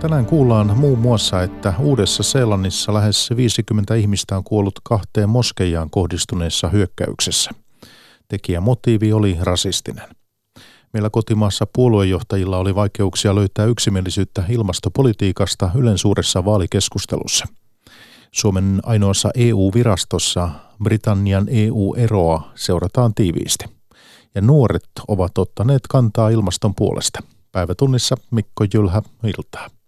Tänään kuullaan muun muassa, että Uudessa Seelannissa lähes 50 ihmistä on kuollut kahteen moskeijaan kohdistuneessa hyökkäyksessä. Tekijä motiivi oli rasistinen. Meillä kotimaassa puoluejohtajilla oli vaikeuksia löytää yksimielisyyttä ilmastopolitiikasta Ylen suuressa vaalikeskustelussa. Suomen ainoassa EU-virastossa Britannian EU-eroa seurataan tiiviisti. Ja nuoret ovat ottaneet kantaa ilmaston puolesta. Päivätunnissa Mikko Jylhä, iltaa.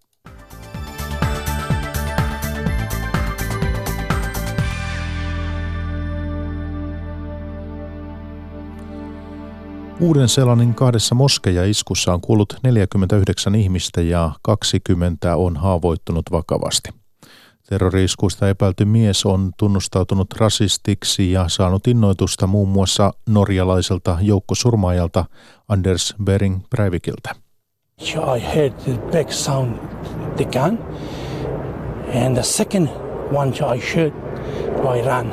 Uuden Selanin kahdessa moskeja-iskussa on kuollut 49 ihmistä ja 20 on haavoittunut vakavasti. Terroriiskuista epäilty mies on tunnustautunut rasistiksi ja saanut innoitusta muun muassa norjalaiselta joukkosurmaajalta Anders Bering Breivikiltä. I heard the sound, the gun, and the second one I I ran.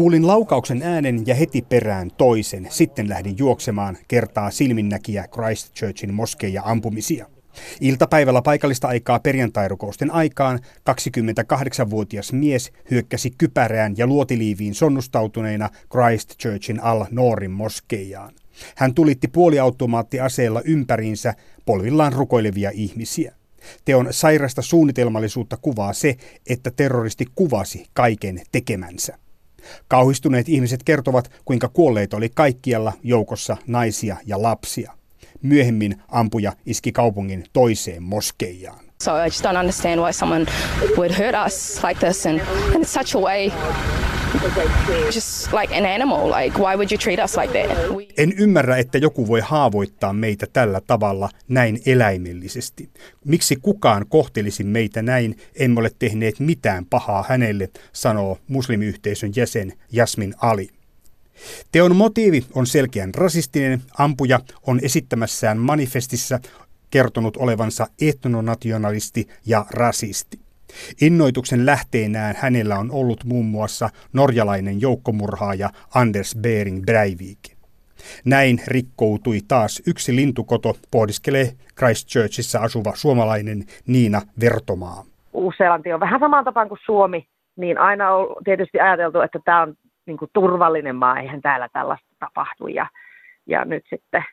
Kuulin laukauksen äänen ja heti perään toisen. Sitten lähdin juoksemaan kertaa silminnäkiä Christchurchin moskeija ampumisia. Iltapäivällä paikallista aikaa perjantairukousten aikaan 28-vuotias mies hyökkäsi kypärään ja luotiliiviin sonnustautuneena Christchurchin Al Noorin moskeijaan. Hän tulitti puoliautomaattiaseella ympäriinsä polvillaan rukoilevia ihmisiä. Teon sairasta suunnitelmallisuutta kuvaa se, että terroristi kuvasi kaiken tekemänsä. Kauhistuneet ihmiset kertovat, kuinka kuolleita oli kaikkialla joukossa naisia ja lapsia. Myöhemmin ampuja iski kaupungin toiseen moskeijaan. So I just don't understand why someone would hurt us like this and, it's such a way just like an animal. Like why would you treat us like that? En ymmärrä, että joku voi haavoittaa meitä tällä tavalla näin eläimellisesti. Miksi kukaan kohtelisi meitä näin? Emme ole tehneet mitään pahaa hänelle, sanoo muslimiyhteisön jäsen Jasmin Ali. Teon motiivi on selkeän rasistinen. Ampuja on esittämässään manifestissa kertonut olevansa etnonationalisti ja rasisti. Innoituksen lähteenään hänellä on ollut muun muassa norjalainen joukkomurhaaja Anders Bering Breivik. Näin rikkoutui taas yksi lintukoto, pohdiskelee Christchurchissa asuva suomalainen Niina Vertomaa. Uusi-Seelanti on vähän samaan tapaan kuin Suomi, niin aina on tietysti ajateltu, että tämä on niin kuin turvallinen maa, eihän täällä tällaista tapahtu ja, ja nyt sitten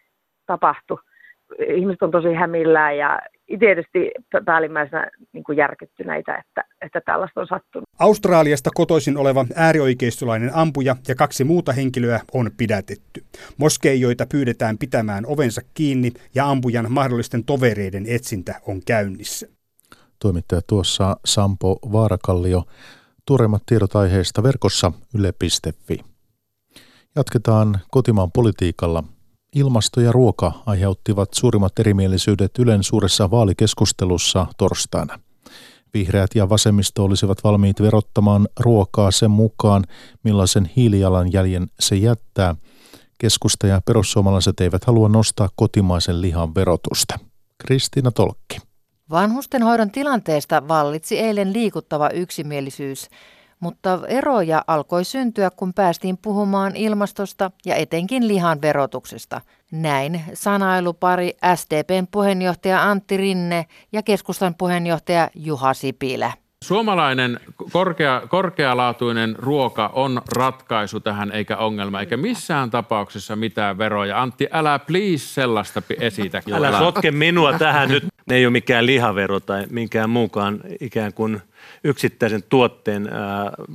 tapahtui ihmiset on tosi hämillään ja tietysti päällimmäisenä niin kuin järkyttyneitä, että, että tällaista on sattunut. Australiasta kotoisin oleva äärioikeistolainen ampuja ja kaksi muuta henkilöä on pidätetty. Moskeijoita pyydetään pitämään ovensa kiinni ja ampujan mahdollisten tovereiden etsintä on käynnissä. Toimittaja tuossa Sampo Vaarakallio. Tuoreimmat tiedot aiheesta verkossa yle.fi. Jatketaan kotimaan politiikalla – Ilmasto ja ruoka aiheuttivat suurimmat erimielisyydet Ylen suuressa vaalikeskustelussa torstaina. Vihreät ja vasemmisto olisivat valmiit verottamaan ruokaa sen mukaan, millaisen hiilijalanjäljen se jättää. Keskusta ja perussuomalaiset eivät halua nostaa kotimaisen lihan verotusta. Kristiina Tolkki. Vanhustenhoidon tilanteesta vallitsi eilen liikuttava yksimielisyys – mutta eroja alkoi syntyä, kun päästiin puhumaan ilmastosta ja etenkin lihan verotuksesta. Näin sanailupari SDPn puheenjohtaja Antti Rinne ja keskustan puheenjohtaja Juha Sipilä. Suomalainen korkea, korkealaatuinen ruoka on ratkaisu tähän eikä ongelma, eikä missään tapauksessa mitään veroja. Antti, älä please sellaista esitä. Älä sotke minua tähän nyt. Ne ei ole mikään lihavero tai minkään muukaan ikään kuin – yksittäisen tuotteen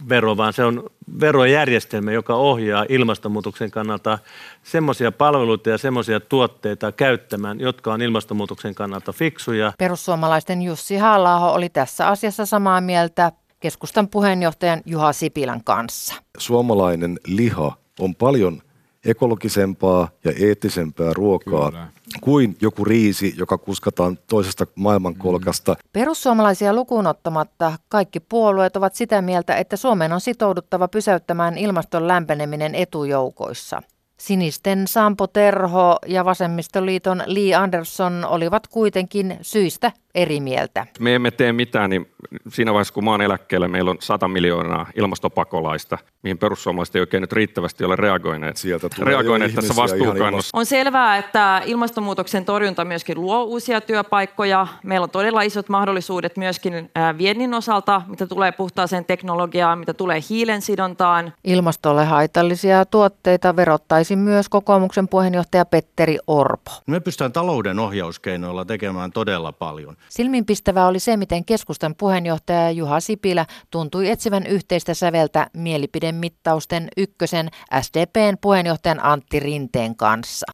vero, vaan se on verojärjestelmä, joka ohjaa ilmastonmuutoksen kannalta semmoisia palveluita ja semmoisia tuotteita käyttämään, jotka on ilmastonmuutoksen kannalta fiksuja. Perussuomalaisten Jussi halla oli tässä asiassa samaa mieltä keskustan puheenjohtajan Juha Sipilän kanssa. Suomalainen liha on paljon ekologisempaa ja eettisempää ruokaa Kyllä. kuin joku riisi, joka kuskataan toisesta maailmankolkasta. Mm. Perussuomalaisia lukuun ottamatta kaikki puolueet ovat sitä mieltä, että Suomen on sitouduttava pysäyttämään ilmaston lämpeneminen etujoukoissa. Sinisten Sampo Terho ja Vasemmistoliiton Lee Anderson olivat kuitenkin syistä eri mieltä. Me emme tee mitään, niin siinä vaiheessa kun maan eläkkeellä meillä on 100 miljoonaa ilmastopakolaista, mihin perussuomalaiset ei oikein nyt riittävästi ole reagoineet, Sieltä tulee reagoineet tässä vastuukannossa. On selvää, että ilmastonmuutoksen torjunta myöskin luo uusia työpaikkoja. Meillä on todella isot mahdollisuudet myöskin viennin osalta, mitä tulee puhtaaseen teknologiaan, mitä tulee hiilen sidontaan. Ilmastolle haitallisia tuotteita verottaisi myös kokoomuksen puheenjohtaja Petteri Orpo. Me pystytään talouden ohjauskeinoilla tekemään todella paljon. Silminpistävää oli se, miten keskustan puheenjohtaja Juha Sipilä tuntui etsivän yhteistä säveltä mielipidemittausten ykkösen SDPn puheenjohtajan Antti Rinteen kanssa.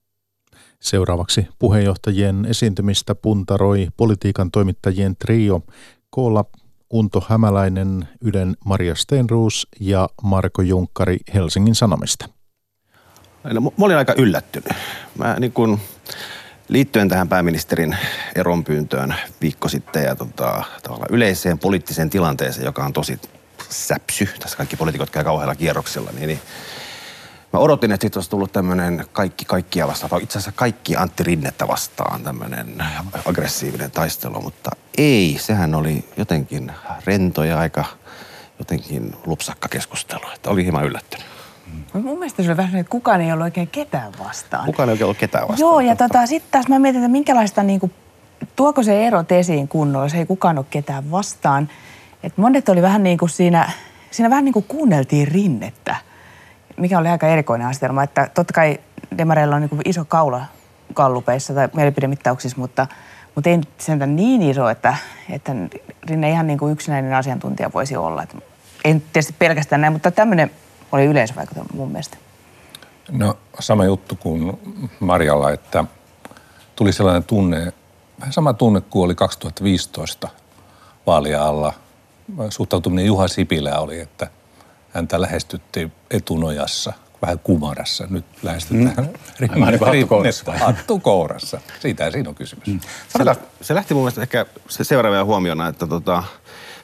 Seuraavaksi puheenjohtajien esiintymistä puntaroi politiikan toimittajien trio koolla Unto Hämäläinen, Ylen Maria Stenruus ja Marko Junkkari Helsingin Sanomista. No, mä olin aika yllättynyt. Mä niin kun, liittyen tähän pääministerin eronpyyntöön viikko sitten ja tota, yleiseen poliittiseen tilanteeseen, joka on tosi säpsy, tässä kaikki poliitikot käy kauhealla kierroksella, niin, niin mä odotin, että siitä olisi tullut tämmöinen kaikki kaikkia vastaan, tai itse asiassa kaikki Antti Rinnettä vastaan tämmöinen aggressiivinen taistelu, mutta ei, sehän oli jotenkin rento ja aika jotenkin lupsakka keskustelu, että oli hieman yllättynyt. Mun mielestä se oli vähän että kukaan ei ollut oikein ketään vastaan. Kukaan ei oikein ollut ketään vastaan. Joo, ja tota, sitten taas mä mietin, että minkälaista, niin kuin, tuoko se erot esiin kunnolla, se ei kukaan ole ketään vastaan. Et monet oli vähän niin kuin siinä, siinä vähän niin kuin kuunneltiin rinnettä, mikä oli aika erikoinen asetelma, että totta kai demareilla on niin kuin iso kaula kallupeissa tai mielipidemittauksissa, mutta, mutta ei sentään niin iso, että, että Rinne ihan niin kuin yksinäinen asiantuntija voisi olla. Et ei tietysti pelkästään näin, mutta tämmöinen oli yleisvaikutelma mun mielestä. No sama juttu kuin Marjalla, että tuli sellainen tunne, vähän sama tunne kuin oli 2015 vaalia alla. Suhtautuminen Juha Sipilä oli, että häntä lähestyttiin etunojassa, vähän kumarassa. Nyt lähestytään mm. Niin kuin hattukourassa. Siitä siinä on kysymys. Mm. Se, se lähti mun mielestä ehkä se seuraava huomiona, että tota,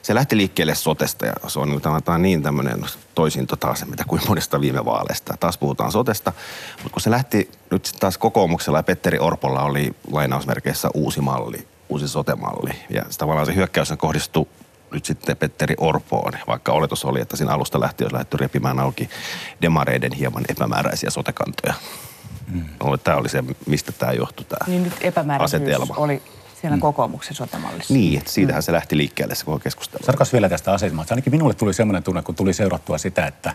se lähti liikkeelle sotesta ja se on, tämä on niin tämmöinen toisinto taas, mitä kuin monesta viime vaaleista. Taas puhutaan sotesta, mutta kun se lähti nyt taas kokoomuksella ja Petteri Orpolla oli lainausmerkeissä uusi malli, uusi sotemalli. Ja tavallaan se hyökkäys kohdistui nyt sitten Petteri Orpoon, vaikka oletus oli, että siinä alusta lähti olisi lähdetty repimään auki demareiden hieman epämääräisiä sotekantoja. Mm. Tämä oli se, mistä tämä johtui tämä Niin nyt epämääräisyys asetelma. oli siellä mm. kokoomuksen sotemallissa. Niin, että siitähän mm. se lähti liikkeelle se koko keskustelu. Sarkas vielä tästä asetelmasta. Ainakin minulle tuli sellainen tunne, kun tuli seurattua sitä, että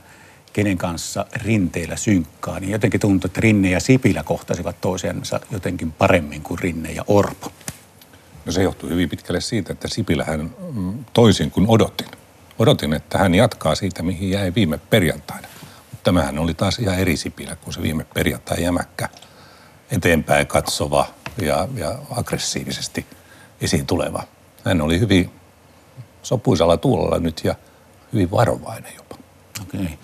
kenen kanssa rinteillä synkkaa, niin jotenkin tuntui, että Rinne ja Sipilä kohtasivat toisiansa jotenkin paremmin kuin Rinne ja Orpo. No se johtuu hyvin pitkälle siitä, että Sipilähän mm, toisin kuin odotin. Odotin, että hän jatkaa siitä, mihin jäi viime perjantaina. Mutta tämähän oli taas ihan eri Sipilä kuin se viime perjantai jämäkkä, eteenpäin katsova ja, ja aggressiivisesti esiin tuleva. Hän oli hyvin sopuisalla tuulella nyt ja hyvin varovainen jopa. Okei.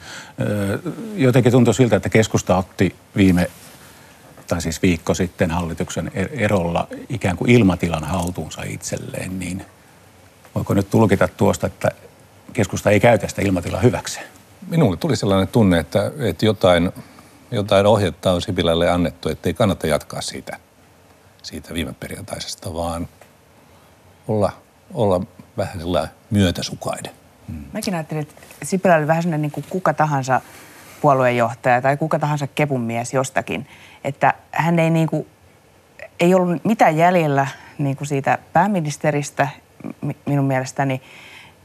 Jotenkin tuntui siltä, että keskusta otti viime tai siis viikko sitten hallituksen er-, erolla ikään kuin ilmatilan haltuunsa itselleen, niin voiko nyt tulkita tuosta, että keskusta ei käytä sitä ilmatilaa hyväkseen? Minulle tuli sellainen tunne, että, että jotain, jotain ohjetta on Sipilälle annettu, että ei kannata jatkaa siitä, siitä viime perjantaisesta, vaan olla, olla vähän sellainen myötäsukainen. Hmm. Mäkin ajattelin, että Sipilä oli vähän sellainen niin kuin kuka tahansa puoluejohtaja tai kuka tahansa kepun mies jostakin, että hän ei, niin kuin, ei ollut mitään jäljellä niin kuin siitä pääministeristä minun mielestäni,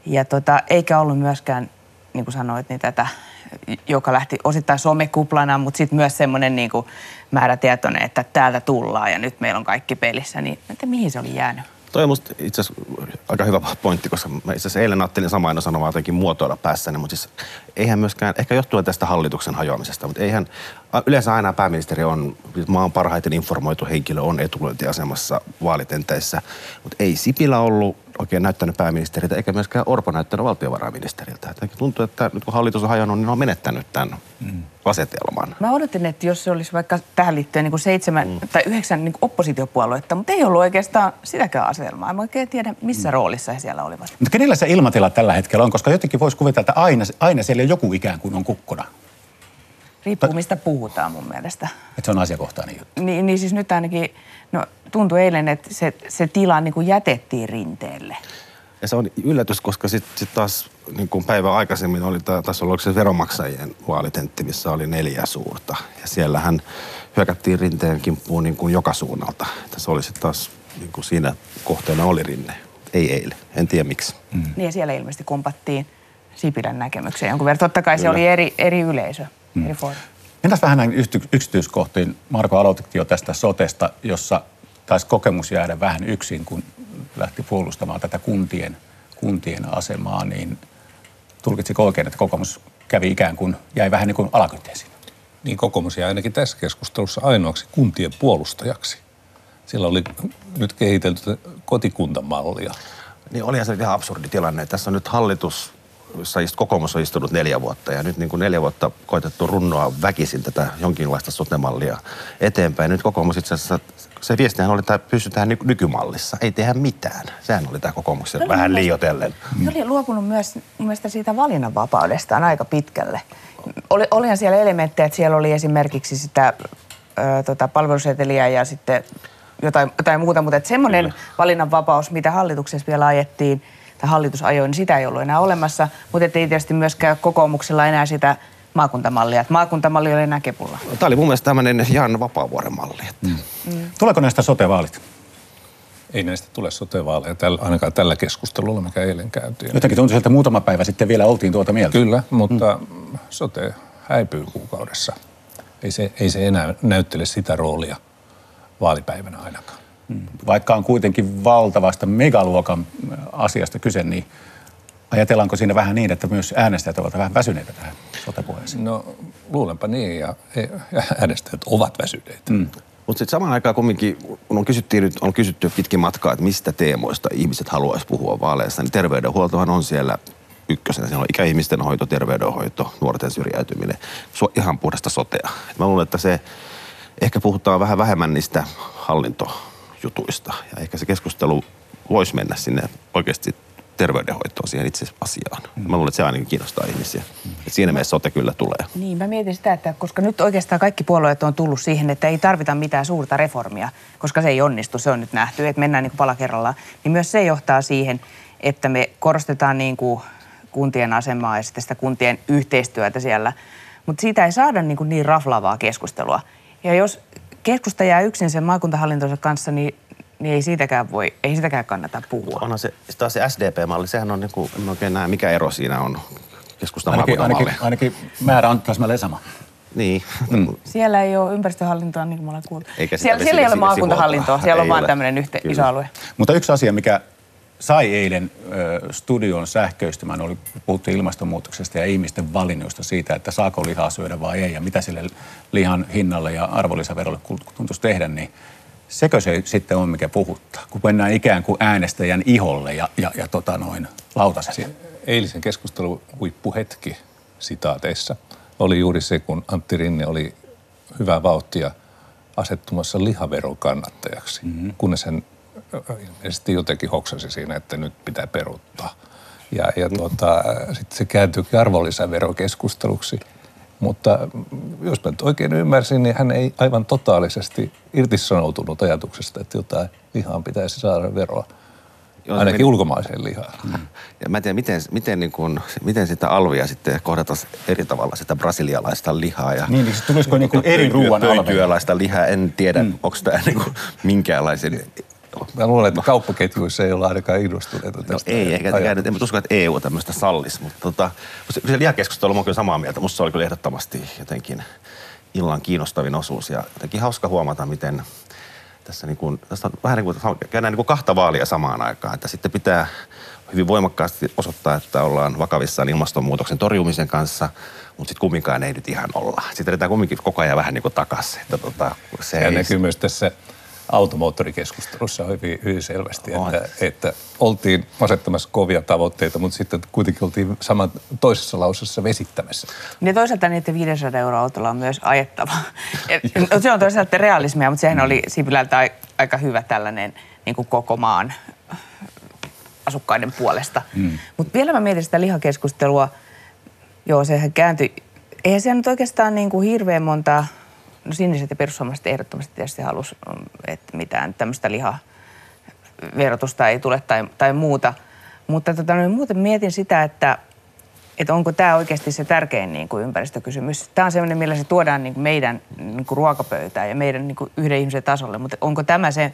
ja tota, eikä ollut myöskään, niin kuin sanoit, niin tätä, joka lähti osittain somekuplana, mutta sitten myös semmoinen niin kuin määrätietoinen, että täältä tullaan ja nyt meillä on kaikki pelissä, niin että mihin se oli jäänyt? Toi on musta itse asiassa aika hyvä pointti, koska mä itse asiassa eilen ajattelin samaa aina sanomaa jotenkin muotoilla päässäni, mutta siis eihän myöskään, ehkä johtuen tästä hallituksen hajoamisesta, mutta eihän, yleensä aina pääministeri on maan parhaiten informoitu henkilö, on etulyöntiasemassa vaalitenteissä, mutta ei Sipilä ollut oikein näyttänyt pääministeriltä, eikä myöskään Orpo näyttänyt valtiovarainministeriltä. Että tuntuu, että nyt kun hallitus on hajonnut, niin on menettänyt tämän mm. asetelman. Mä odotin, että jos se olisi vaikka tähän liittyen niin kuin seitsemän mm. tai yhdeksän niin kuin oppositiopuoluetta, mutta ei ollut oikeastaan sitäkään asetelmaa. En oikein tiedä, missä mm. roolissa he siellä olivat. Mutta kenellä se ilmatila tällä hetkellä on? Koska jotenkin voisi kuvitella, että aina, aina siellä joku ikään kuin on kukkona. Riippuu mistä puhutaan mun mielestä. Että se on asiakohtainen juttu. Niin, niin siis nyt ainakin, no tuntui eilen, että se, se tila niin kuin jätettiin rinteelle. Ja se on yllätys, koska sitten sit taas niin kuin päivä aikaisemmin oli tässä ollut se veromaksajien vaalitentti, missä oli neljä suurta. Ja siellähän hyökättiin rinteen kimppuun niin kuin joka suunnalta. Tässä oli sitten taas niin kuin siinä kohteena oli rinne. Ei eilen. En tiedä miksi. Mm. Niin ja siellä ilmeisesti kumpattiin Sipilän näkemykseen jonkun verran. Totta kai Kyllä. se oli eri, eri yleisö, mm. Mennään vähän näin yksityiskohtiin. Marko aloitettiin jo tästä sotesta, jossa taisi kokemus jäädä vähän yksin, kun lähti puolustamaan tätä kuntien, kuntien asemaa, niin tulkitsiko oikein, että kokoomus kävi ikään kuin, jäi vähän niin kuin alakynteisiin? Niin kokoomus jäi ainakin tässä keskustelussa ainoaksi kuntien puolustajaksi. Sillä oli nyt kehitelty kotikuntamallia. Niin olihan se ihan absurdi tilanne. Tässä on nyt hallitus, kokoomus on istunut neljä vuotta ja nyt niin kuin neljä vuotta koitettu runnoa väkisin tätä jonkinlaista sotemallia eteenpäin. Nyt kokoomus itse asiassa, se viestihän oli, että pysytään nykymallissa, ei tehdä mitään. Sehän oli tämä kokoomuksen vähän liiotellen. Se oli luopunut myös mun mielestä siitä valinnanvapaudestaan aika pitkälle. Oli, olihan siellä elementtejä, että siellä oli esimerkiksi sitä ö, tota, palveluseteliä ja sitten jotain, jotain muuta, mutta semmoinen valinnanvapaus, mitä hallituksessa vielä ajettiin, tai hallitus ajoi, niin sitä ei ollut enää olemassa, mutta ei tietysti myöskään kokoomuksella enää sitä maakuntamallia. Että maakuntamalli oli näkepulla. Tämä oli mun mielestä tämmöinen Jan Vapaavuoren malli. Että. Mm. Mm. Tuleeko näistä sote-vaalit? Ei näistä tule sote-vaaleja, ainakaan tällä keskustelulla, mikä eilen käytiin. Jotenkin tuntui, että muutama päivä sitten vielä oltiin tuota mieltä. Kyllä, mutta mm. sote häipyy kuukaudessa. Ei se, ei se enää näyttele sitä roolia vaalipäivänä ainakaan. Vaikka on kuitenkin valtavasta megaluokan asiasta kyse, niin ajatellaanko siinä vähän niin, että myös äänestäjät ovat vähän väsyneitä tähän sotepuheeseen? No luulenpa niin ja, äänestäjät ovat väsyneitä. Mm. Mutta sitten samaan aikaan kumminkin, kun on, kysyttiin nyt, on kysytty pitkin matkaa, että mistä teemoista ihmiset haluaisi puhua vaaleissa, niin terveydenhuoltohan on siellä ykkösenä. Siellä on ikäihmisten hoito, terveydenhoito, nuorten syrjäytyminen, ihan puhdasta sotea. Et mä luulen, että se ehkä puhutaan vähän vähemmän niistä hallintojutuista. Ja ehkä se keskustelu voisi mennä sinne oikeasti terveydenhoitoon siihen itse asiaan. Mm. Mä luulen, että se ainakin kiinnostaa ihmisiä. Mm. Et siinä mielessä sote kyllä tulee. Niin, mä mietin sitä, että koska nyt oikeastaan kaikki puolueet on tullut siihen, että ei tarvita mitään suurta reformia, koska se ei onnistu, se on nyt nähty, että mennään niin pala kerrallaan, niin myös se johtaa siihen, että me korostetaan niin kuin kuntien asemaa ja sitten sitä kuntien yhteistyötä siellä. Mutta siitä ei saada niin, kuin niin raflaavaa keskustelua. Ja jos keskusta jää yksin sen maakuntahallintonsa kanssa, niin, niin ei siitäkään voi, ei siitäkään kannata puhua. Onhan se, taas se SDP-malli, sehän on niin kuin, en oikein näe, mikä ero siinä on keskustan ainakin, ainakin, ainakin määrä on täsmälleen sama. Niin. Mm. Siellä ei ole ympäristöhallintoa, niin kuin me ollaan kuultu. Eikä siellä, siellä ei ole maakuntahallintoa, siellä on vain tämmöinen yhte, iso alue. Mutta yksi asia, mikä sai eilen ö, studion sähköistymään, oli puhuttu ilmastonmuutoksesta ja ihmisten valinnoista siitä, että saako lihaa syödä vai ei ja mitä sille lihan hinnalle ja arvonlisäverolle tuntuisi tehdä, niin sekö se sitten on, mikä puhuttaa, kun mennään ikään kuin äänestäjän iholle ja, ja, ja tota noin lautaseen. Eilisen keskustelun huippuhetki sitaateissa oli juuri se, kun Antti Rinne oli hyvää vauhtia asettumassa lihaveron kannattajaksi, mm-hmm. kunnes hän ilmeisesti jotenkin hoksasi siinä, että nyt pitää peruuttaa. Ja, ja tuota, sitten se kääntyikin arvonlisäverokeskusteluksi. Mutta jos mä nyt oikein ymmärsin, niin hän ei aivan totaalisesti irtisanoutunut ajatuksesta, että jotain lihaan pitäisi saada veroa. Joo, Ainakin meni... ulkomaiseen lihaan. Mm. Ja mä en tiedä, miten, miten, niin kun, miten sitä alvia sitten kohdata eri tavalla, sitä brasilialaista lihaa. Ja niin, niin tulisiko niin kuin eri ruoan alvia? lihaa, en tiedä, mm. onko tämä niin kuin minkäänlaisen Mä luulen, että kauppaketjuissa ei olla ainakaan innostuneita no tästä. No ei, eikä en, en usko, että EU tämmöistä sallis, mutta tota, se lihakeskustelu on kyllä samaa mieltä. Musta se oli kyllä ehdottomasti jotenkin illan kiinnostavin osuus ja jotenkin hauska huomata, miten tässä, niin kuin, tässä on vähän niin kuin, käydään niin kuin kahta vaalia samaan aikaan, että sitten pitää hyvin voimakkaasti osoittaa, että ollaan vakavissaan ilmastonmuutoksen torjumisen kanssa, mutta sitten kumminkaan ei nyt ihan olla. Sitten edetään kumminkin koko ajan vähän niin kuin takaisin. Että tota, se ja ei... näkyy myös tässä automoottorikeskustelussa hyvin, hyvin selvästi, että, että oltiin asettamassa kovia tavoitteita, mutta sitten kuitenkin oltiin saman toisessa lausessa vesittämässä. Niin toisaalta niiden 500 euroa autolla on myös ajettava. No, se on toisaalta realismia, mutta sehän oli Sipilältä aika hyvä tällainen niin kuin koko maan asukkaiden puolesta. Mm. Mutta vielä mä mietin sitä lihakeskustelua. Joo, sehän kääntyi eihän siellä nyt oikeastaan niin kuin hirveän monta, no siniset ja perussuomalaiset ehdottomasti tietysti halusi, että mitään tämmöistä lihaverotusta ei tule tai, tai muuta. Mutta tota, no, muuten mietin sitä, että, että onko tämä oikeasti se tärkein niin kuin ympäristökysymys. Tämä on sellainen, millä se tuodaan niin kuin meidän niin kuin ruokapöytään ja meidän niin kuin yhden ihmisen tasolle, mutta onko tämä se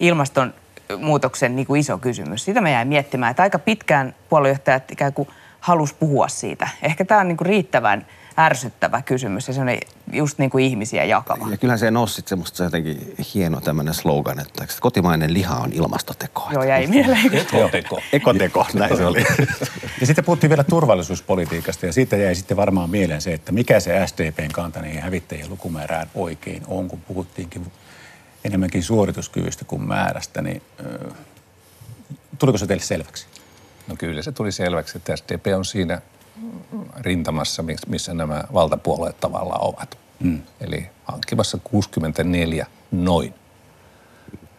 ilmastonmuutoksen niin kuin iso kysymys? Sitä mä jäin miettimään, että aika pitkään puoluejohtajat ikään kuin halusi puhua siitä. Ehkä tämä on niin kuin riittävän ärsyttävä kysymys ja se on just niin kuin ihmisiä jakava. Ja kyllähän se nousi semmoista jotenkin hieno tämmöinen slogan, että kotimainen liha on ilmastoteko. Joo, jäi mieleen. Ekoteko. Ekoteko, näin se oli. Ja sitten puhuttiin vielä turvallisuuspolitiikasta ja siitä jäi sitten varmaan mieleen se, että mikä se SDPn kanta niihin hävittäjien lukumäärään oikein on, kun puhuttiinkin enemmänkin suorituskyvystä kuin määrästä, niin tuliko se teille selväksi? No kyllä se tuli selväksi, että SDP on siinä rintamassa, missä nämä valtapuolueet tavallaan ovat. Mm. Eli hankkimassa 64 noin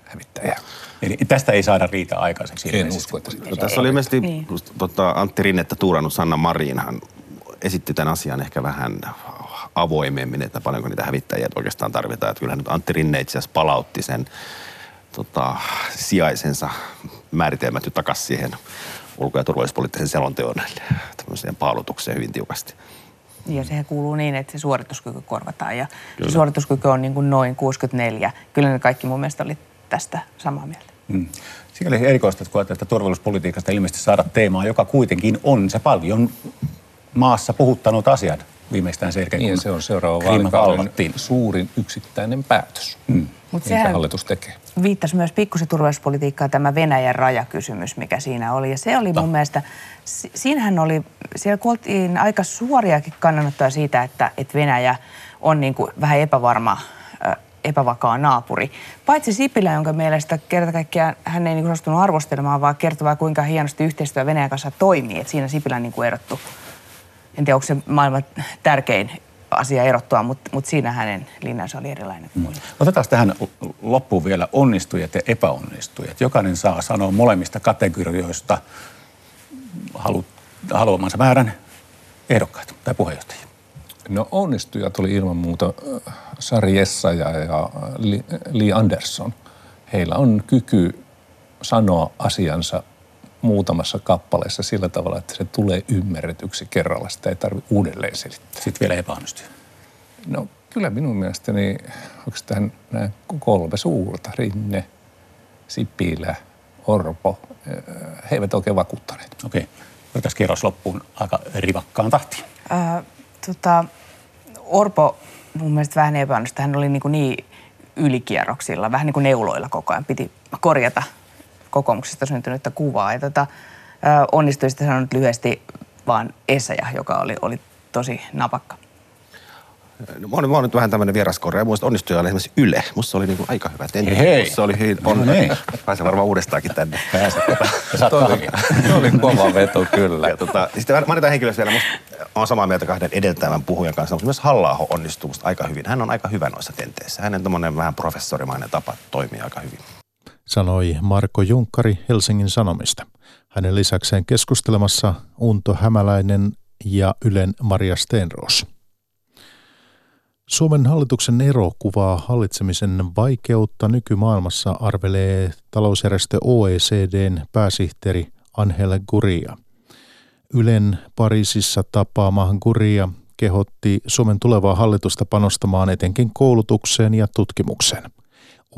hävittäjää. Eli tästä ei saada riitä aikaiseksi. En usko, että sitä no, Tässä oli ilmeisesti niin. tota, Antti Rinnettä tuurannut Sanna Marinhan esitti tämän asian ehkä vähän avoimemmin, että paljonko niitä hävittäjiä oikeastaan tarvitaan. Että kyllähän nyt Antti Rinne itse asiassa palautti sen tota, sijaisensa määritelmät jo takaisin siihen ulko- ja turvallisuuspoliittisen selonteon tämmöiseen paalutukseen hyvin tiukasti. Ja sehän kuuluu niin, että se suorituskyky korvataan ja Kyllä. se suorituskyky on niin kuin noin 64. Kyllä ne kaikki mun mielestä oli tästä samaa mieltä. Hmm. Sikäli erikoista, että tästä turvallisuuspolitiikasta ilmeisesti saada teemaa, joka kuitenkin on se paljon maassa puhuttanut asiat viimeistään sen jälkeen, niin, se on seuraava vaalikauden suurin yksittäinen päätös, mm. Mut sehän hallitus tekee. Viittasi myös pikkusen turvallisuuspolitiikkaa tämä Venäjän rajakysymys, mikä siinä oli. Ja se oli mun no. mielestä, siinähän oli, siellä kuultiin aika suoriakin kannanottoja siitä, että, että Venäjä on niin kuin vähän epävarma epävakaa naapuri. Paitsi Sipilä, jonka mielestä kerta kaikkiaan hän ei niin suostunut arvostelemaan, vaan kertovaa, kuinka hienosti yhteistyö Venäjän kanssa toimii. Että siinä Sipilä niin erottu en tiedä onko se maailman tärkein asia erottua, mutta, mutta siinä hänen linjansa oli erilainen. Mm. Otetaan tähän loppuun vielä onnistujat ja epäonnistujat. Jokainen saa sanoa molemmista kategorioista halu, haluamansa määrän ehdokkaita tai puheenjohtajia. No onnistujat oli ilman muuta äh, Sari Essa ja Lee Anderson. Heillä on kyky sanoa asiansa muutamassa kappaleessa sillä tavalla, että se tulee ymmärretyksi kerralla. Sitä ei tarvitse uudelleen selittää. Sitten vielä epäonnistuu. No kyllä minun mielestäni, onko tähän nämä kolme suurta, Rinne, Sipilä, Orpo, eh, he eivät oikein vakuuttaneet. Okei. Okay. Kierros loppuun aika rivakkaan tahtiin. Äh, tota, Orpo mun mielestä vähän epäonnistui. Hän oli niin, kuin niin ylikierroksilla, vähän niin kuin neuloilla koko ajan. Piti korjata kokoomuksesta syntynyttä kuvaa. Ja tota, onnistui sitten sanonut lyhyesti vaan Essayah, joka oli, oli tosi napakka. No, mä, olen, mä olen nyt vähän tämmöinen vieraskorja. Muista onnistui oli esimerkiksi Yle. Musta oli niinku aika hyvä tentti. Hei, Musta oli hyvin, on, no niin. Pääsen varmaan uudestaankin tänne. Pääset. Se oli kova veto kyllä. Ja, tota, sitten mainitaan henkilöstä vielä. Musta on samaa mieltä kahden edeltävän puhujan kanssa, mutta myös halla onnistuu musta aika hyvin. Hän on aika hyvä noissa tenteissä. Hänen tämmöinen vähän professorimainen tapa toimii aika hyvin sanoi Marko Junkkari Helsingin Sanomista. Hänen lisäkseen keskustelemassa Unto Hämäläinen ja Ylen Maria Stenros. Suomen hallituksen ero kuvaa hallitsemisen vaikeutta nykymaailmassa arvelee talousjärjestö OECDn pääsihteeri Angel Guria. Ylen Pariisissa tapaama Guria kehotti Suomen tulevaa hallitusta panostamaan etenkin koulutukseen ja tutkimukseen –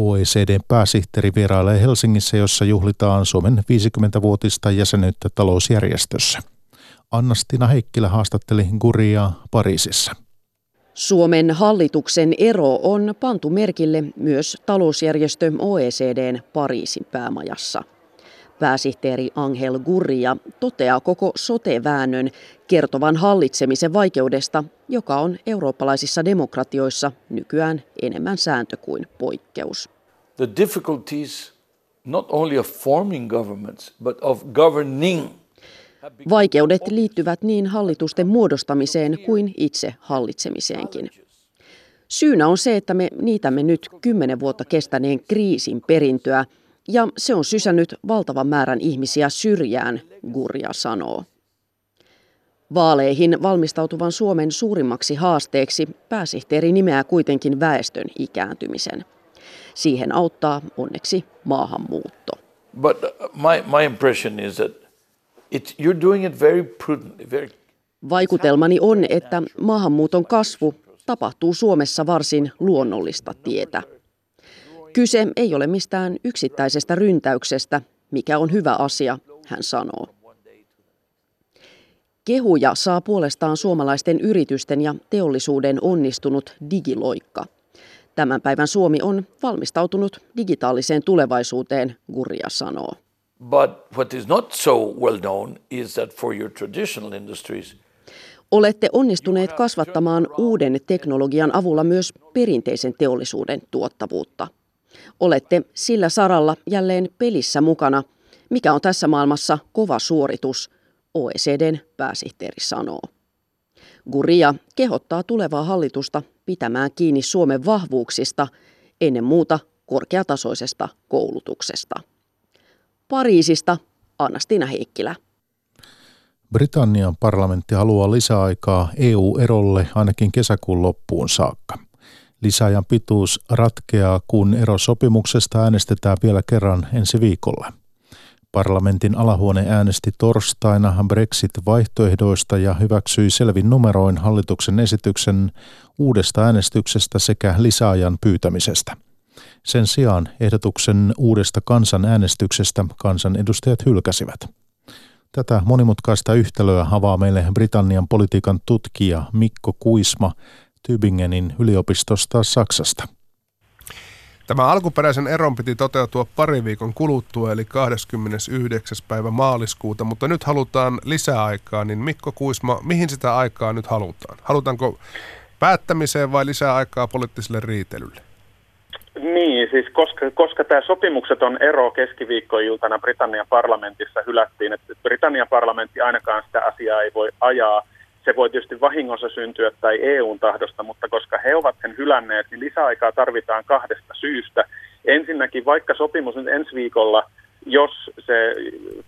OECDn pääsihteeri vierailee Helsingissä, jossa juhlitaan Suomen 50-vuotista jäsenyyttä talousjärjestössä. Anna-Stina Heikkilä haastatteli Guria Pariisissa. Suomen hallituksen ero on pantu merkille myös talousjärjestö OECDn Pariisin päämajassa. Pääsihteeri Angel Gurria toteaa koko sote-väännön kertovan hallitsemisen vaikeudesta, joka on eurooppalaisissa demokratioissa nykyään enemmän sääntö kuin poikkeus. The difficulties not only of forming governments, but of governing Vaikeudet liittyvät niin hallitusten muodostamiseen kuin itse hallitsemiseenkin. Syynä on se, että me niitämme nyt kymmenen vuotta kestäneen kriisin perintöä – ja se on sysännyt valtavan määrän ihmisiä syrjään, Gurja sanoo. Vaaleihin valmistautuvan Suomen suurimmaksi haasteeksi pääsihteeri nimeää kuitenkin väestön ikääntymisen. Siihen auttaa onneksi maahanmuutto. But my, my impression is that it, you're doing it very prudently, very Vaikutelmani on, että maahanmuuton kasvu tapahtuu Suomessa varsin luonnollista tietä. Kyse ei ole mistään yksittäisestä ryntäyksestä, mikä on hyvä asia, hän sanoo. Kehuja saa puolestaan suomalaisten yritysten ja teollisuuden onnistunut digiloikka. Tämän päivän Suomi on valmistautunut digitaaliseen tulevaisuuteen, Gurja sanoo. But what is not so well known is that for your traditional industries, Olette onnistuneet kasvattamaan uuden teknologian avulla myös perinteisen teollisuuden tuottavuutta. Olette sillä saralla jälleen pelissä mukana, mikä on tässä maailmassa kova suoritus, OECDn pääsihteeri sanoo. Guria kehottaa tulevaa hallitusta pitämään kiinni Suomen vahvuuksista, ennen muuta korkeatasoisesta koulutuksesta. Pariisista Anna-Stina Heikkilä. Britannian parlamentti haluaa lisäaikaa EU-erolle ainakin kesäkuun loppuun saakka. Lisäajan pituus ratkeaa, kun erosopimuksesta äänestetään vielä kerran ensi viikolla. Parlamentin alahuone äänesti torstaina Brexit-vaihtoehdoista ja hyväksyi selvin numeroin hallituksen esityksen uudesta äänestyksestä sekä lisäajan pyytämisestä. Sen sijaan ehdotuksen uudesta kansanäänestyksestä kansanedustajat hylkäsivät. Tätä monimutkaista yhtälöä avaa meille Britannian politiikan tutkija Mikko Kuisma Tübingenin yliopistosta Saksasta. Tämä alkuperäisen eron piti toteutua pari viikon kuluttua, eli 29. päivä maaliskuuta, mutta nyt halutaan lisäaikaa, niin Mikko Kuisma, mihin sitä aikaa nyt halutaan? Halutaanko päättämiseen vai lisää aikaa poliittiselle riitelylle? Niin, siis koska, koska tämä sopimukset on ero keskiviikkoiltana Britannian parlamentissa hylättiin, että Britannian parlamentti ainakaan sitä asiaa ei voi ajaa. Se voi tietysti vahingossa syntyä tai EUn tahdosta, mutta koska he ovat sen hylänneet, niin lisäaikaa tarvitaan kahdesta syystä. Ensinnäkin, vaikka sopimus nyt ensi viikolla – jos se,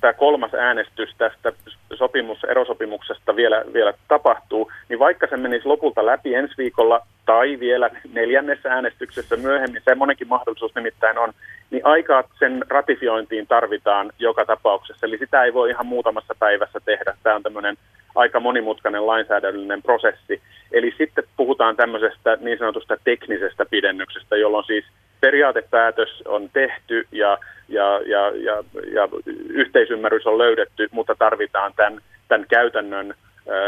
tämä kolmas äänestys tästä sopimus, erosopimuksesta vielä, vielä tapahtuu, niin vaikka se menisi lopulta läpi ensi viikolla tai vielä neljännessä äänestyksessä myöhemmin, semmoinenkin mahdollisuus nimittäin on, niin aikaa sen ratifiointiin tarvitaan joka tapauksessa. Eli sitä ei voi ihan muutamassa päivässä tehdä. Tämä on tämmöinen aika monimutkainen lainsäädännöllinen prosessi. Eli sitten puhutaan tämmöisestä niin sanotusta teknisestä pidennyksestä, jolloin siis periaatepäätös on tehty ja ja, ja, ja, ja yhteisymmärrys on löydetty, mutta tarvitaan tämän, tämän käytännön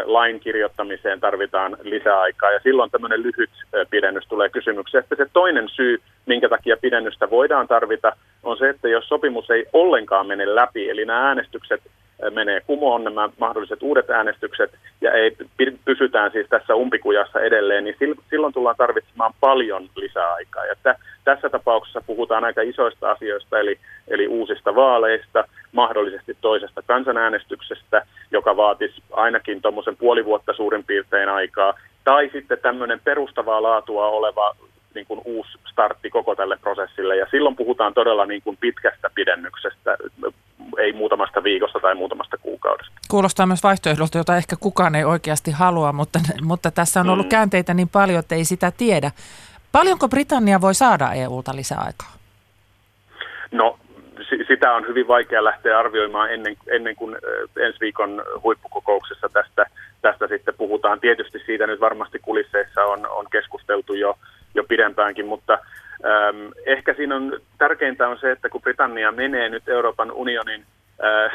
lain kirjoittamiseen tarvitaan lisäaikaa ja silloin tämmöinen lyhyt pidennys tulee kysymykseen. Sitten se toinen syy, minkä takia pidennystä voidaan tarvita, on se, että jos sopimus ei ollenkaan mene läpi, eli nämä äänestykset menee kumoon nämä mahdolliset uudet äänestykset ja ei pysytään siis tässä umpikujassa edelleen, niin silloin tullaan tarvitsemaan paljon lisäaikaa. Ja tässä tapauksessa puhutaan aika isoista asioista, eli, eli uusista vaaleista, mahdollisesti toisesta kansanäänestyksestä, joka vaatisi ainakin tuommoisen puoli vuotta suurin piirtein aikaa, tai sitten tämmöinen perustavaa laatua oleva niin kuin uusi startti koko tälle prosessille. Ja silloin puhutaan todella niin kuin pitkästä pidennyksestä, ei muutamasta viikosta tai muutamasta kuukaudesta. Kuulostaa myös vaihtoehdolta, jota ehkä kukaan ei oikeasti halua, mutta, mutta tässä on ollut mm. käänteitä niin paljon, että ei sitä tiedä. Paljonko Britannia voi saada EUlta lisäaikaa? No sitä on hyvin vaikea lähteä arvioimaan ennen, ennen kuin ensi viikon huippukokouksessa tästä, tästä sitten puhutaan. Tietysti siitä nyt varmasti kulisseissa on, on keskusteltu jo, jo pidempäänkin, mutta äm, ehkä siinä on tärkeintä on se, että kun Britannia menee nyt Euroopan unionin äh,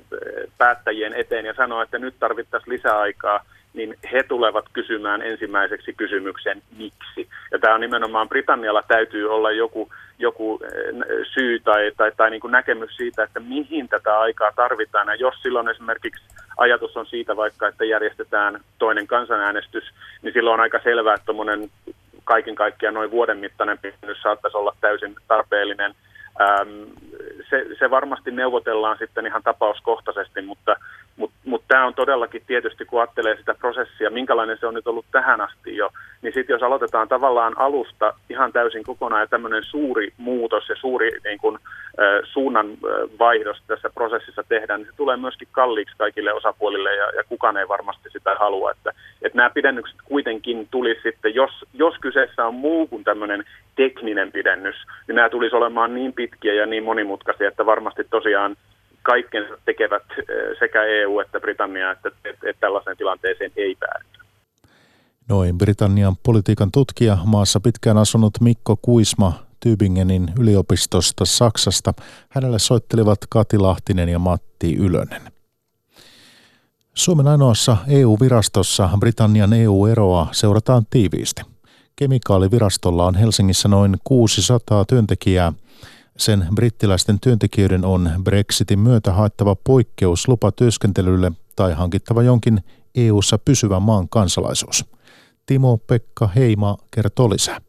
päättäjien eteen ja sanoo, että nyt tarvittaisiin lisäaikaa, niin he tulevat kysymään ensimmäiseksi kysymyksen miksi. Ja tämä on nimenomaan Britannialla täytyy olla joku, joku eh, syy tai, tai, tai niin kuin näkemys siitä, että mihin tätä aikaa tarvitaan. Ja jos silloin esimerkiksi ajatus on siitä vaikka, että järjestetään toinen kansanäänestys, niin silloin on aika selvää, että tuommoinen kaiken kaikkiaan noin vuoden mittainen pidennys saattaisi olla täysin tarpeellinen – se, se varmasti neuvotellaan sitten ihan tapauskohtaisesti, mutta, mutta, mutta tämä on todellakin tietysti, kun ajattelee sitä prosessia, minkälainen se on nyt ollut tähän asti jo, niin sitten jos aloitetaan tavallaan alusta ihan täysin kokonaan ja tämmöinen suuri muutos ja suuri niin kuin, suunnan vaihdosta tässä prosessissa tehdään, niin se tulee myöskin kalliiksi kaikille osapuolille ja, ja kukaan ei varmasti sitä halua. Että, että nämä pidennykset kuitenkin tulisi sitten, jos, jos kyseessä on muu kuin tämmöinen tekninen pidennys, niin nämä tulisi olemaan niin pitkiä ja niin monimutkaisia, että varmasti tosiaan kaikkensa tekevät sekä EU että Britannia, että, että, että tällaiseen tilanteeseen ei päädytä. Noin Britannian politiikan tutkija, maassa pitkään asunut Mikko Kuisma Tübingenin yliopistosta Saksasta. Hänelle soittelivat Kati Lahtinen ja Matti Ylönen. Suomen ainoassa EU-virastossa Britannian EU-eroa seurataan tiiviisti. Kemikaalivirastolla on Helsingissä noin 600 työntekijää. Sen brittiläisten työntekijöiden on Brexitin myötä haettava poikkeuslupa työskentelylle tai hankittava jonkin EU-ssa pysyvän maan kansalaisuus. Timo-Pekka Heima kertoo lisää.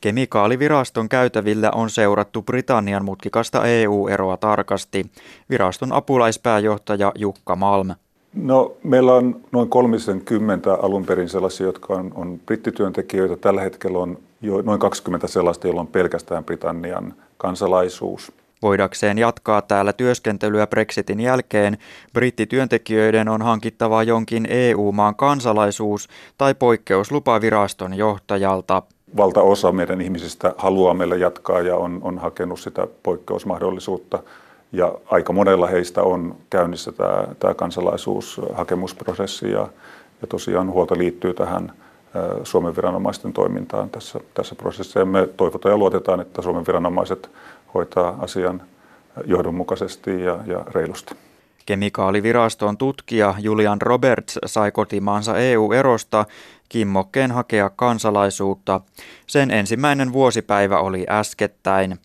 Kemikaaliviraston käytävillä on seurattu Britannian mutkikasta EU-eroa tarkasti. Viraston apulaispääjohtaja Jukka Malm. No, meillä on noin 30 alun perin sellaisia, jotka on, on brittityöntekijöitä. Tällä hetkellä on jo noin 20 sellaista, joilla on pelkästään Britannian kansalaisuus. Voidakseen jatkaa täällä työskentelyä Brexitin jälkeen, brittityöntekijöiden on hankittava jonkin EU-maan kansalaisuus tai poikkeuslupa viraston johtajalta valtaosa meidän ihmisistä haluaa meillä jatkaa ja on, on hakenut sitä poikkeusmahdollisuutta. Ja aika monella heistä on käynnissä tämä, tämä kansalaisuushakemusprosessi ja, ja tosiaan huolta liittyy tähän Suomen viranomaisten toimintaan tässä, tässä prosessissa. Ja me toivotaan ja luotetaan, että Suomen viranomaiset hoitaa asian johdonmukaisesti ja, ja reilusti. Kemikaaliviraston tutkija Julian Roberts sai kotimaansa EU-erosta kimmokkeen hakea kansalaisuutta. Sen ensimmäinen vuosipäivä oli äskettäin.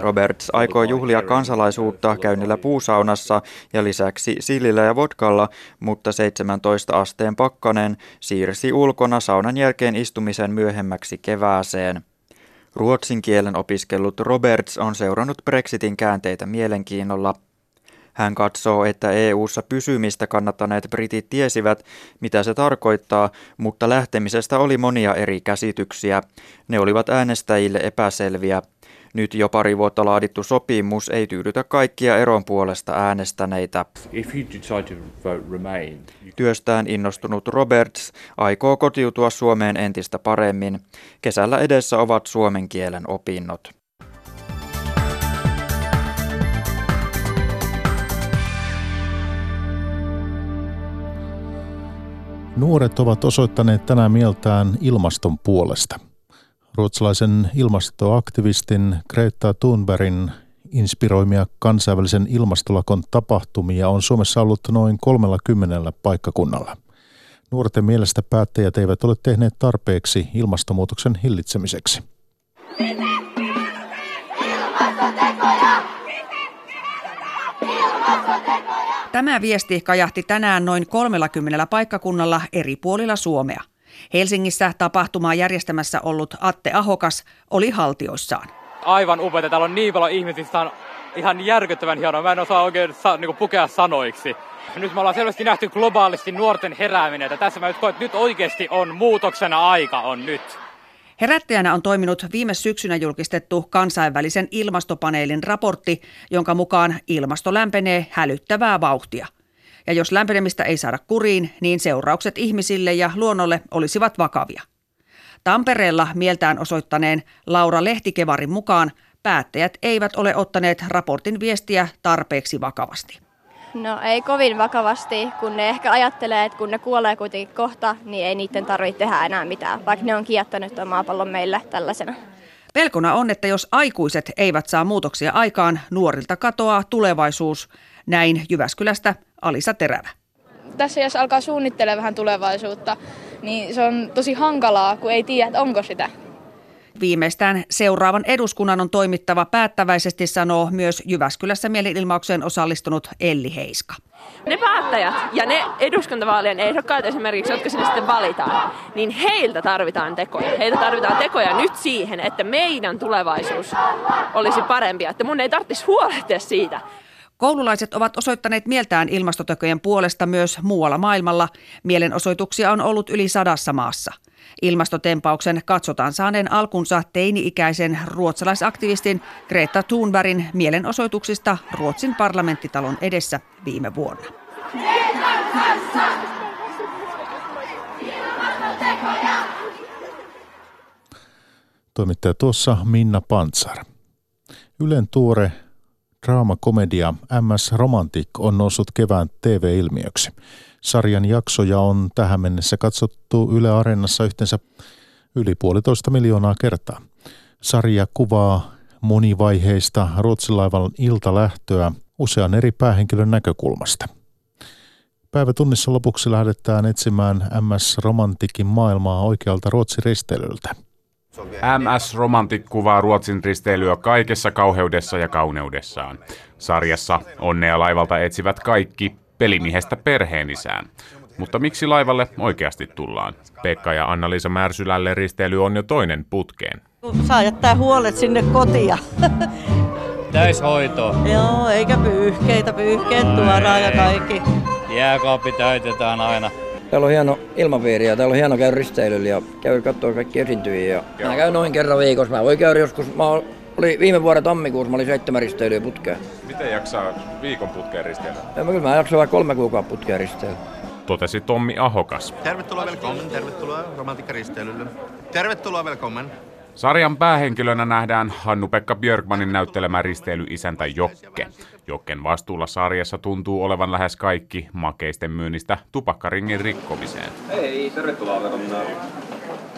Roberts aikoo juhlia kansalaisuutta käynnillä puusaunassa ja lisäksi sillillä ja vodkalla, mutta 17 asteen pakkanen siirsi ulkona saunan jälkeen istumisen myöhemmäksi kevääseen. Ruotsin kielen opiskellut Roberts on seurannut Brexitin käänteitä mielenkiinnolla. Hän katsoo, että EU-ssa pysymistä kannattaneet britit tiesivät, mitä se tarkoittaa, mutta lähtemisestä oli monia eri käsityksiä. Ne olivat äänestäjille epäselviä. Nyt jo pari vuotta laadittu sopimus ei tyydytä kaikkia eron puolesta äänestäneitä. Työstään innostunut Roberts aikoo kotiutua Suomeen entistä paremmin. Kesällä edessä ovat suomen kielen opinnot. Nuoret ovat osoittaneet tänään mieltään ilmaston puolesta. Ruotsalaisen ilmastoaktivistin Greta Thunbergin inspiroimia kansainvälisen ilmastolakon tapahtumia on Suomessa ollut noin 30 paikkakunnalla. Nuorten mielestä päättäjät eivät ole tehneet tarpeeksi ilmastonmuutoksen hillitsemiseksi. Tämä viesti kajahti tänään noin 30 paikkakunnalla eri puolilla Suomea. Helsingissä tapahtumaa järjestämässä ollut Atte Ahokas oli haltioissaan. Aivan upeita. Täällä on niin paljon ihmisiä, että on ihan järkyttävän hienoa. Mä en osaa oikein saa, niin pukea sanoiksi. Nyt me ollaan selvästi nähty globaalisti nuorten herääminen. Että tässä mä nyt koen, että nyt oikeasti on muutoksena aika on nyt. Herättäjänä on toiminut viime syksynä julkistettu kansainvälisen ilmastopaneelin raportti, jonka mukaan ilmasto lämpenee hälyttävää vauhtia. Ja jos lämpenemistä ei saada kuriin, niin seuraukset ihmisille ja luonnolle olisivat vakavia. Tampereella mieltään osoittaneen Laura Lehtikevarin mukaan päättäjät eivät ole ottaneet raportin viestiä tarpeeksi vakavasti. No ei kovin vakavasti, kun ne ehkä ajattelee, että kun ne kuolee kuitenkin kohta, niin ei niiden tarvitse tehdä enää mitään, vaikka ne on kieltänyt tuon maapallon meille tällaisena. Pelkona on, että jos aikuiset eivät saa muutoksia aikaan, nuorilta katoaa tulevaisuus. Näin Jyväskylästä Alisa Terävä. Tässä jos alkaa suunnittelemaan vähän tulevaisuutta, niin se on tosi hankalaa, kun ei tiedä, että onko sitä. Viimeistään seuraavan eduskunnan on toimittava päättäväisesti, sanoo myös Jyväskylässä mielenilmaukseen osallistunut Elli Heiska. Ne päättäjät ja ne eduskuntavaalien ehdokkaat esimerkiksi, jotka sinne sitten valitaan, niin heiltä tarvitaan tekoja. Heiltä tarvitaan tekoja nyt siihen, että meidän tulevaisuus olisi parempi, että mun ei tarvitsisi huolehtia siitä, Koululaiset ovat osoittaneet mieltään ilmastotököjen puolesta myös muualla maailmalla. Mielenosoituksia on ollut yli sadassa maassa. Ilmastotempauksen katsotaan saaneen alkunsa teini-ikäisen ruotsalaisaktivistin Greta Thunbergin mielenosoituksista Ruotsin parlamenttitalon edessä viime vuonna. Toimittaja tuossa Minna Pantsar. Ylen tuore draamakomedia MS Romantic on noussut kevään TV-ilmiöksi. Sarjan jaksoja on tähän mennessä katsottu Yle Areenassa yhteensä yli puolitoista miljoonaa kertaa. Sarja kuvaa monivaiheista Ruotsilaivan iltalähtöä usean eri päähenkilön näkökulmasta. Päivätunnissa lopuksi lähdetään etsimään MS Romantikin maailmaa oikealta Ruotsin risteilyltä. MS Romantic kuvaa Ruotsin risteilyä kaikessa kauheudessa ja kauneudessaan. Sarjassa onnea laivalta etsivät kaikki, pelimiehestä perheenisään. Mutta miksi laivalle oikeasti tullaan? Pekka ja Anna-Liisa Märsylälle risteily on jo toinen putkeen. Saa jättää huolet sinne kotia. Täyshoito. Joo, eikä pyyhkeitä, pyyhkeet tuodaan ja kaikki. Jääkaappi täytetään aina. Täällä on hieno ilmapiiri ja täällä on hieno käydä risteilyllä ja käydä katsoa kaikki esiintyjiä. Ja mä käyn noin kerran viikossa. Mä voin käydä joskus, mä oli viime vuoden tammikuussa, mä olin seitsemän risteilyä putkeen. Miten jaksaa viikon putkeen risteillä? Ja mä kyllä mä jaksan vaikka kolme kuukautta putkeen risteillä. Totesi Tommi Ahokas. Tervetuloa, velkommen, tervetuloa romantikkaristeilylle. Tervetuloa, velkommen. Sarjan päähenkilönä nähdään Hannu-Pekka Björkmanin näyttelemä risteilyisäntä Jokke. Jokken vastuulla sarjassa tuntuu olevan lähes kaikki makeisten myynnistä tupakkaringin rikkomiseen. Hei, tervetuloa velkommen.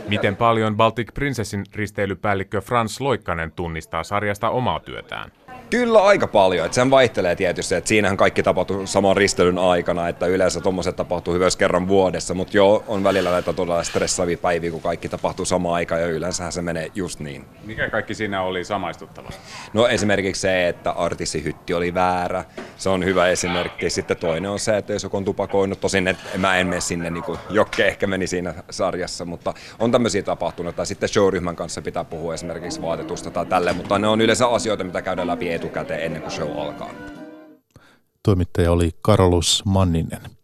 Miten paljon Baltic Princessin risteilypäällikkö Frans Loikkanen tunnistaa sarjasta omaa työtään? Kyllä aika paljon. Et sen vaihtelee tietysti, että siinähän kaikki tapahtuu saman ristelyn aikana, että yleensä tuommoiset tapahtuu hyvä kerran vuodessa, mutta joo, on välillä näitä todella stressaavia päiviä, kun kaikki tapahtuu samaan aikaan ja yleensähän se menee just niin. Mikä kaikki siinä oli samaistuttava? No esimerkiksi se, että artissihytti oli väärä, se on hyvä esimerkki. Sitten toinen on se, että jos joku on tupakoinut, tosin että mä en mene sinne, niin kuin Jokke ehkä meni siinä sarjassa, mutta on tämmöisiä tapahtunut. Tai sitten showryhmän kanssa pitää puhua esimerkiksi vaatetusta tai tälle, mutta ne on yleensä asioita, mitä käydään läpi etukäteen ennen kuin show alkaa. Toimittaja oli Karolus Manninen.